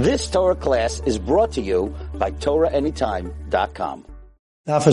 This Torah class is brought to you by TorahAnytime.com. Daf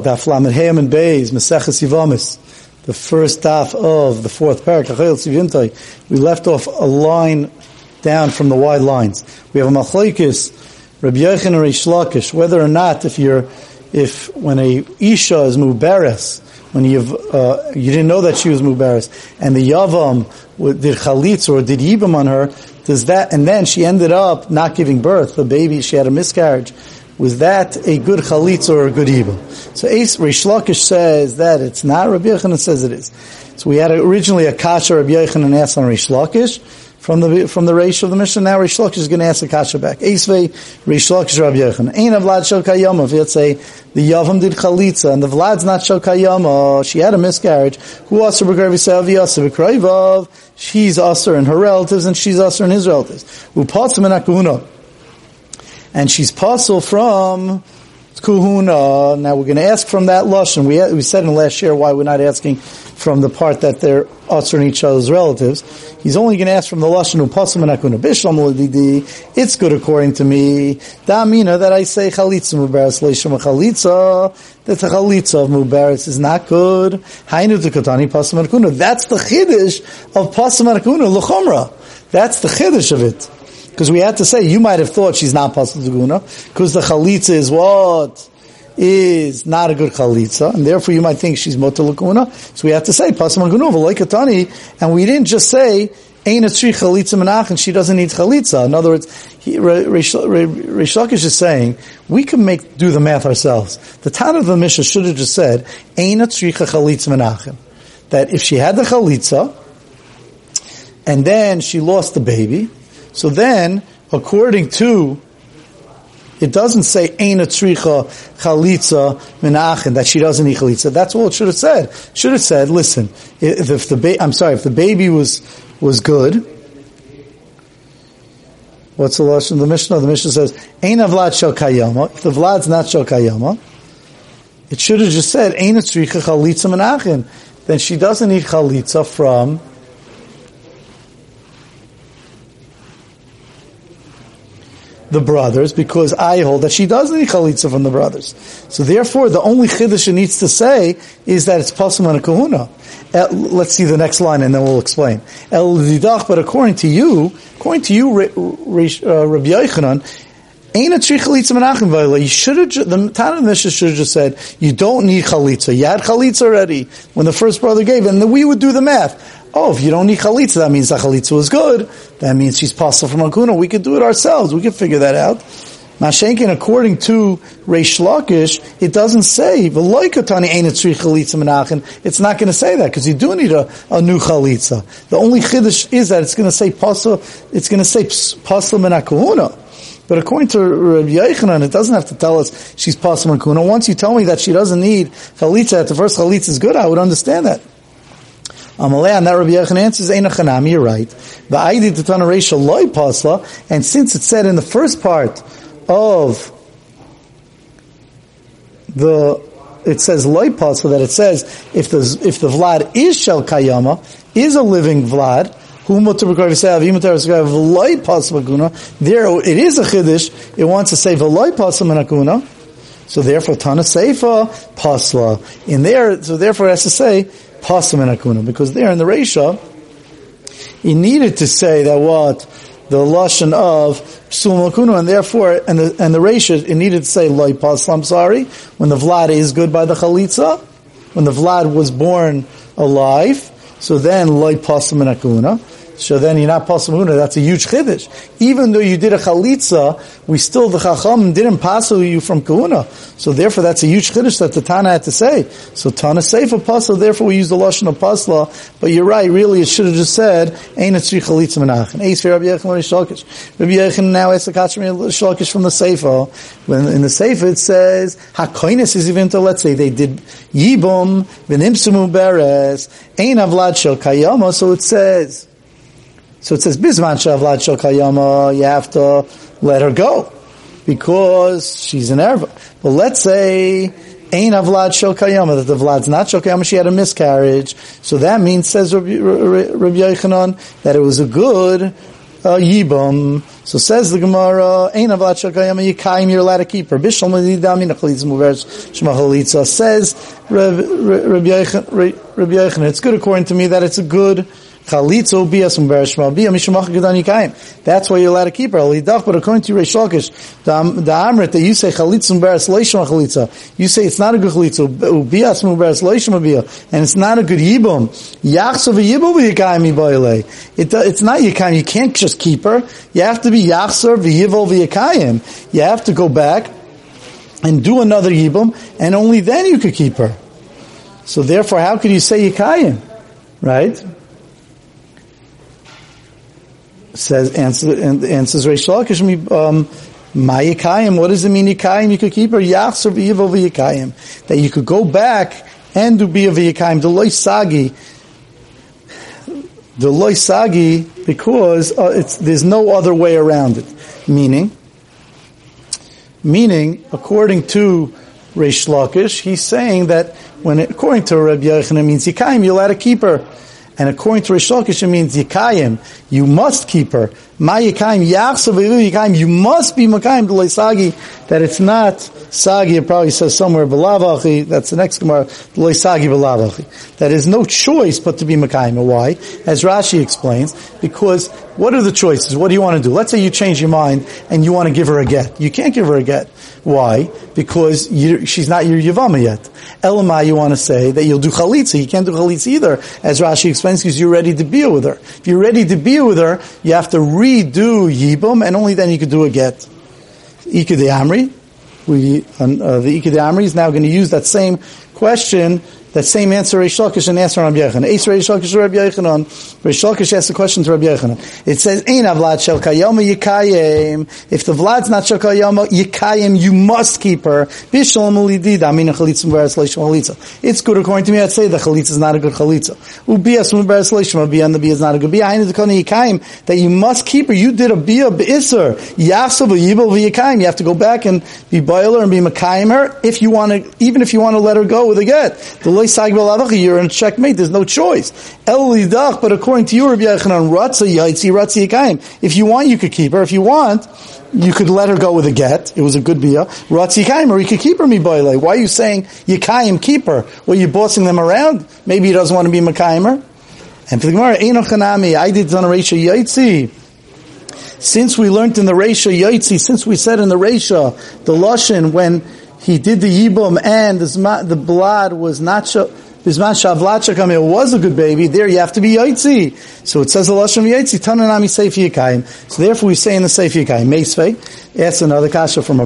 Daf and the first daf of the fourth parak, We left off a line down from the wide lines. We have a machlokes, Rabbi Rish whether or not if you're, if when a Isha is muberes, when you've, uh, you didn't know that she was muberes, and the Yavam did chalitz or did yibam on her, does that, and then she ended up not giving birth, the baby, she had a miscarriage, was that a good chalitz or a good yibam? So Rish Lakish says that it's not, Rabbi Yochanan says it is. So we had originally a kasha Rabbi Yochanan asked on Rish Lakish, from the from the ratio of the mission. Now Rish Lakish is going to ask the kasha back. Esvei Rish Lakish Rabbi Yochanan. Ein Vlad shel kayama. Let's say the Yavam did chalitza and the Vlad's not shel kayama. She had a miscarriage. Who also begravi sevi also bekrayvav. She's usher and her relatives, and she's usher and his relatives. Upatzim and and she's puzzled from kuhuna. Uh, now we're going to ask from that lashon. We we said in last year why we're not asking from the part that they're answering each other's relatives. He's only going to ask from the lashon upasim akuna bishlam It's good according to me. Damina that I say chalitza mubaris leisham chalitza. That the chalitza of mubaris is not good. Hainu tekatani pasim akuna. That's the chiddush of pasim akuna lechomra. That's the chiddush of it. Because we had to say, you might have thought she's not pasul guna, because the chalitza is what? Is not a good chalitza, and therefore you might think she's motalakuna. So we have to say, pasul guna, katani, and we didn't just say, ain't a tree chalitza menach, and she doesn't need chalitza. In other words, Rish Lakish is just saying, we can make, do the math ourselves. The town of the Mishnah should have just said, ain't a tree chalitza menachim. That if she had the chalitza, and then she lost the baby, so then, according to, it doesn't say Eina Tricha Chalitza Menachin that she doesn't eat Chalitza. That's all it should have said. Should have said, listen, if, if the ba- I'm sorry, if the baby was was good, what's the lesson? The Mishnah, the Mishnah says Eina Vlad Shel Kayama. If the Vlad's not Shel Kayama, it should have just said Eina Tricha Chalitza Menachin. Then she doesn't eat Chalitza from the brothers because I hold that she does need chalitza from the brothers. So therefore, the only chiddush she needs to say is that it's pasul and a kahuna. Let's see the next line and then we'll explain. El didach, but according to you, according to you, uh, Rabbi Yochanan, Ain't a tree chalitza menachem vayla. You should have, the Tana Mishnah should have just said, you don't need chalitza. You had chalitza already when the first brother gave, and we would do the math. Oh, if you don't need chalitza, that means the chalitza was good. That means she's possible from Akuna. We could do it ourselves. We could figure that out. Mashenkin, according to Reish Lakish, it doesn't say v'loikatani ain't chalitza menachin. It's not going to say that because you do need a, a new chalitza. The only chiddush is that it's going to say pasal. It's going to say pasal menakuna. But according to Rabbi Yochanan, it doesn't have to tell us she's pasal menakuna. Once you tell me that she doesn't need chalitza, that the first chalitza is good, I would understand that. Amalei, and that Rabbi Yochanan answers, Ein Chanami, you're right. The Aidi Tatana Reisha Loi Pasla, and since it said in the first part of the, it says Loi Pasla, that it says, if the, if the Vlad is Shel Kayama, is a living Vlad, there it is a chiddush. It wants to say v'loy pasam menakuna. So therefore, Tana Seifa pasla. In there, so therefore it has to say pasim and akuna, because there in the Resha, he needed to say that what the lashon of psul akuna, and therefore, and the and the Resha, it needed to say loy pasim. I'm sorry, when the vlad is good by the chalitza, when the vlad was born alive, so then loy pasim and akuna. So then you're not pasamuna. That's a huge chiddush. Even though you did a chalitza, we still the chacham didn't pasul you from kahuna. So therefore, that's a huge chiddush that the Tana had to say. So Tana say for pasla. Therefore, we use the lashon of pasla. But you're right. Really, it should have just said ain't tzri chalitza menachin. Eis for Rabbi Yechon Shalkish. Rabbi Yechon now asks the kachim Shalkish from the sefer. When in the sefer it says hakoinis is even to let's say they did yibum v'nimsumu beres ain't avlad shel kayama. So it says. So it says, Bizman Shavlad Shokayama, you have to let her go. Because she's an Erva. But let's say, Ain Avlad Shokayama, that the Vlad's not Shokayama, she had a miscarriage. So that means, says Rabbi, Rabbi that it was a good uh, yibum. So says the Gemara, "Ein avlat shakayama yikayim." You're allowed to keep her. Bishal shmachalitza. Says Rabbi Yochanan. It's good according to me that it's a good That's why you're allowed to keep her. But according to Reish Lakish, the Amrit that you say chalitza beres leishma chalitza, you say it's not a good chalitza ubias beres leishma bia, and it's not a good yibum. Yachsa v'yibum v'yikayim yibayile. It it's not yikayim. You can't just keep her. You have to be yachsa v'yivol v'yikayim. You have to go back and do another yibum, and only then you could keep her. So therefore, how could you say yikayim? Right? Says answer, answers Reish Lakish um, Mayikayim. What does it mean Yikayim? You could keep her Yachser v'Yivo v'Yikayim. That you could go back and do Bia v'Yikayim. The Loy Sagi. The Loy Sagi because uh, there's no other way around it. Meaning, meaning according to Reish Lakish, he's saying that when it, according to Rabbi it means Yikayim, you're allowed to keep her. And according to Rish Lakish, it means Yikayim. You must keep her. Yachsav Yikayim. You must be Makayim to Sagi. That it's not Sagi. It probably says somewhere Belavachi. That's the next Gemara. Sagi Belavachi. That is no choice but to be Makayim. Why? As Rashi explains, because what are the choices? What do you want to do? Let's say you change your mind and you want to give her a get. You can't give her a get. Why? Because she's not your Yavama yet. Elamai, you want to say that you'll do Chalitza. You can't do Chalitza either, as Rashi explains, because you're ready to be with her. If you're ready to be with her, you have to redo Yibum, and only then you could do a get. Ika de Amri, we, uh, the Ika de Amri is now going to use that same question that same answer Reish Lakish and answer Rabbi Yochanan. Ace Reish Lakish Rabbi Yochanan. Reish Lakish asked the question to Rabbi Yochanan. It says, Ein avlad shel kayoma yikayim. If the vlad's not shel kayoma yikayim, you must keep her. Bishlam ulidid, amin chalitza mberes leishma chalitza. It's good according to me, I'd say the chalitza is not a good chalitza. Ubias mberes leishma bia, and the is not a good bia. Hainu dekona yikayim, that you must keep her. You did a bia b'isr. Yasav v'yibel v'yikayim. You have to go back and be boiler and be makayim her if you want to, even if you want to let her go with a get. The you're in checkmate. There's no choice. But according to you, Rabbi Yikayim. If you want, you could keep her. If you want, you could let her go with a get. It was a good bia. Ratzi Yikayim, or you could keep her mibayle. Why are you saying Yikayim keep her? Well, you're bossing them around. Maybe he doesn't want to be Makayimer. And for the Gemara, I did Zanarasha Yaitzi. Since we learned in the Resha Yaitzi, since we said in the Resha, the Lashon, when he did the yibum and the blood was not so, Bisman Shavlat Shakam, it was a good baby, there you have to be Yaitzi. So it says the Lashon Yaitzi, Tananami Seif Yikayim. So therefore we say in the Seif Yikayim, Meisvei, that's another kasha from a.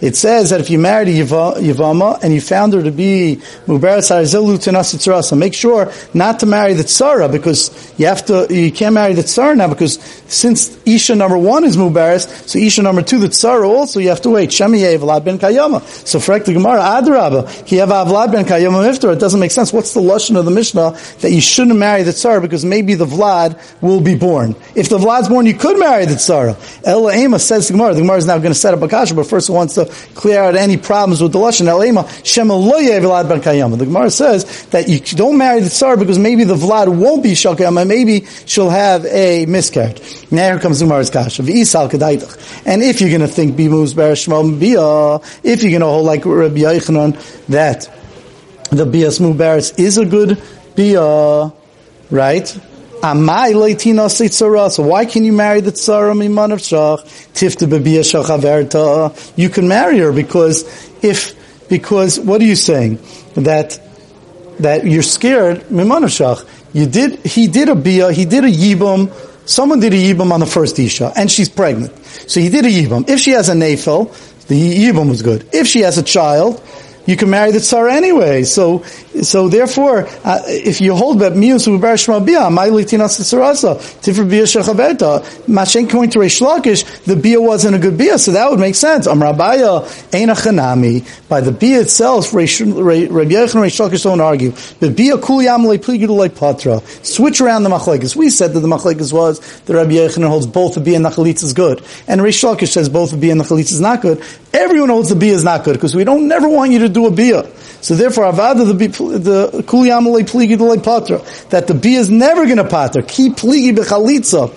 It says that if you married a Yavama and you found her to be Tenasitzarasa, make sure not to marry the Tzara because you have to, you can't marry the Tzara now because since Isha number one is Muberes, so Isha number two, the Tzara also, you have to wait. Shemi Vlad ben Kayama. So for the Gemara, Adrabah, he have Vlad ben Kayama Miftar. It doesn't make sense. What's the Lashon of the Mishnah that you shouldn't marry the Tzara because maybe the Vlad will be born. If the Vlad's born, you could marry the Tzara. Ela Ema says the Gemara, the Gemara is now going to set up a kasha, but first he wants to clear out any problems with the lashon. Elema Shema loye vlad ben kayama. The Gemara says that you don't marry the tsar because maybe the vlad won't be shakayama. Maybe she'll have a miscarriage. Now here comes Gemara's kasha. V'isal kedaitach. And if you're going to think bimuz bereshma bia, if you're going to hold like Rabbi Yochanan that the bias mubaris is a good bia, right? Amai leitina tzara. So why can you marry the tzara miman of shach? Tifta bebia shach You can marry her because if because what are you saying that that you're scared miman of shach? You did he did a bia he did a yibum. Someone did a yibum on the first isha and she's pregnant. So he did a yibum. If she has a nafel, the yibum was good. If she has a child, you can marry the tsar anyway. So, so therefore, uh, if you hold that mius uber shma my litinas tsarasa tifra bia shechaverta mashen going to Reish Lakish, the bia wasn't a good bia, so that would make sense. Am Rabaya ain't a chanami by the bia itself. Rabbi Yechon Reish Lakish don't argue. The bia lepligidu like patra. Switch around the machlekes. We said that the machlekes was the Rabbi Yechon holds both the bia and the chalitza is good, and Reish Lakish says both the bia and the chalitza is not good. Everyone holds the bia is not good because we don't never want you to do a bia. So therefore, avada the the kuliyam pligi patra that the bia is never going to patra. Keep pligi bechalitza.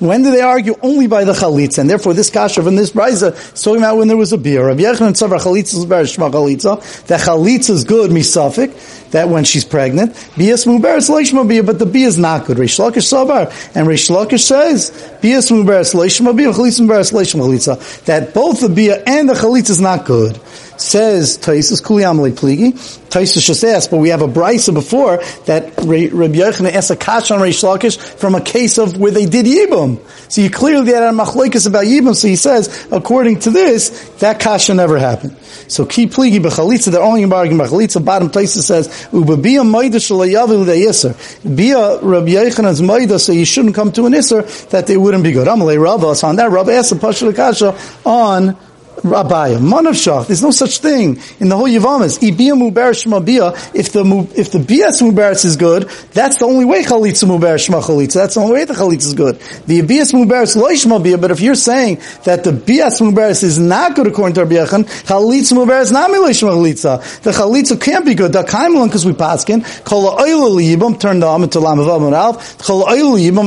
When do they argue? Only by the chalitza, and therefore this kasha from this brisa is talking about when there was a beer. Rabbi Yechon Tzavar chalitza is better shma chalitza. That chalitza is good misafik. That when she's pregnant, bias muberes leishma bia, but the bia is not good. Rish Lakish sabar, and Rish Lakish says bias muberes leishma bia, chalitza muberes leishma chalitza. That both the bia and the chalitza is not good. Says Taisus Kuliyam Pligi. Taisus just asked, but we have a brisa before that Rabbi Yochanan asked a kash on Reish Lakish from a case of where they did yibum. So you clearly had a machlekes about yibum. So he says, according to this, that kasha never happened. So ki pligi b'chalitza, they're only bargaining b'chalitza. Bottom Taisus says, ubabia maida shalayavu le'yisr. Bia Rabbi Yochanan's maida, so you shouldn't come to an isser that they wouldn't be good. Amalei Rabba, so on that Rabba asked a kasha on Rabaya. Manavshach. There's no such thing in the whole Yavamas. Ibiyah mubar shmabiyah. If the if the bias mubaris is good, that's the only way chalitza mubar shma chalitza. That's the only way the chalitza is good. The bias mubaris loy shmabiyah. But if you're saying that the bias mubaris is not good according to Rabbi Yechon, chalitza mubaris not milay shma chalitza. The chalitza can't be good. The kaimelan because we paskin kol oil yibam turned on into lamavav and alf. Kol oil yibam.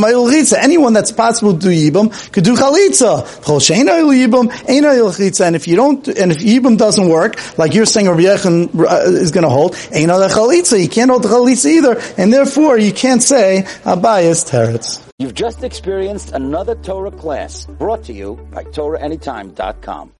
Anyone that's possible to do yibam could do chalitza. Kol shein oil yibam ain't oil chalitza and if you don't, and if Yibam doesn't work, like you're saying Rabbi Yechon uh, is going to hold, ain't other chalitza. You can't hold the chalitza either, and therefore you can't say Abayas teretz. You've just experienced another Torah class brought to you by TorahAnytime.com.